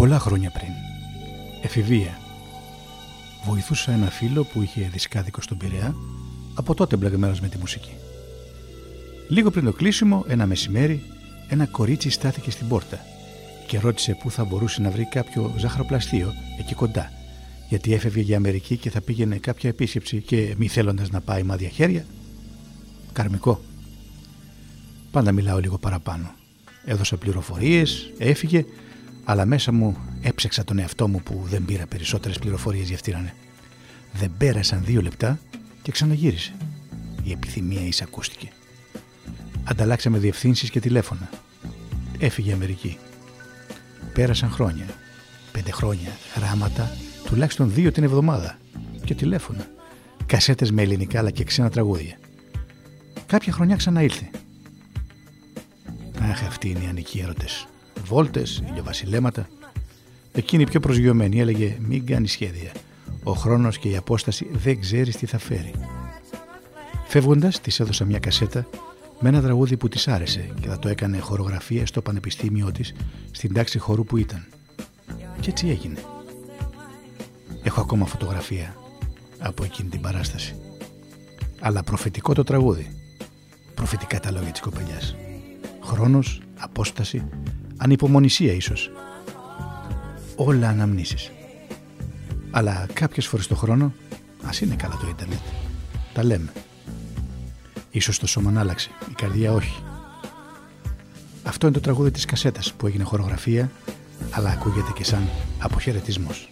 Πολλά χρόνια πριν. Εφηβεία. Βοηθούσα ένα φίλο που είχε δισκάδικο στον Πειραιά, από τότε μπλεγμένος με τη μουσική. Λίγο πριν το κλείσιμο, ένα μεσημέρι, ένα κορίτσι στάθηκε στην πόρτα και ρώτησε πού θα μπορούσε να βρει κάποιο ζαχαροπλαστείο εκεί κοντά, γιατί έφευγε για Αμερική και θα πήγαινε κάποια επίσκεψη και μη θέλοντας να πάει μάδια χέρια. Καρμικό. Πάντα μιλάω λίγο παραπάνω. Έδωσα πληροφορίες, έφυγε, αλλά μέσα μου έψεξα τον εαυτό μου που δεν πήρα περισσότερες πληροφορίες για αυτήν. Δεν πέρασαν δύο λεπτά και ξαναγύρισε. Η επιθυμία εισακούστηκε. Ανταλλάξαμε διευθύνσεις και τηλέφωνα. Έφυγε Αμερική. Πέρασαν χρόνια. Πέντε χρόνια. Γράμματα, τουλάχιστον δύο την εβδομάδα. Και τηλέφωνα. Κασέτες με ελληνικά αλλά και ξένα τραγούδια. Κάποια χρονιά ξαναήλθε. Αχ, αυτοί είναι οι ανικοί έρωτες. Βόλτες, ηλιοβασιλέματα. Εκείνη πιο προσγειωμένη έλεγε: Μην κάνει σχέδια. Ο χρόνος και η απόσταση δεν ξέρεις τι θα φέρει. Φεύγοντας, της έδωσα μια κασέτα με ένα τραγούδι που της άρεσε και θα το έκανε χορογραφία στο πανεπιστήμιό της στην τάξη χορού που ήταν. Και έτσι έγινε. Έχω ακόμα φωτογραφία από εκείνη την παράσταση. Αλλά προφητικό το τραγούδι. Προφητικά τα λόγια της κοπελιάς. Χρόνος, απόσταση, ανυπομονησία ίσως. Όλα αναμνήσεις. Αλλά κάποιες φορές το χρόνο, ας είναι καλά το ίντερνετ, τα λέμε. Ίσως το σώμα να άλλαξε, η καρδιά όχι. Αυτό είναι το τραγούδι της κασέτας που έγινε χορογραφία, αλλά ακούγεται και σαν αποχαιρετισμός.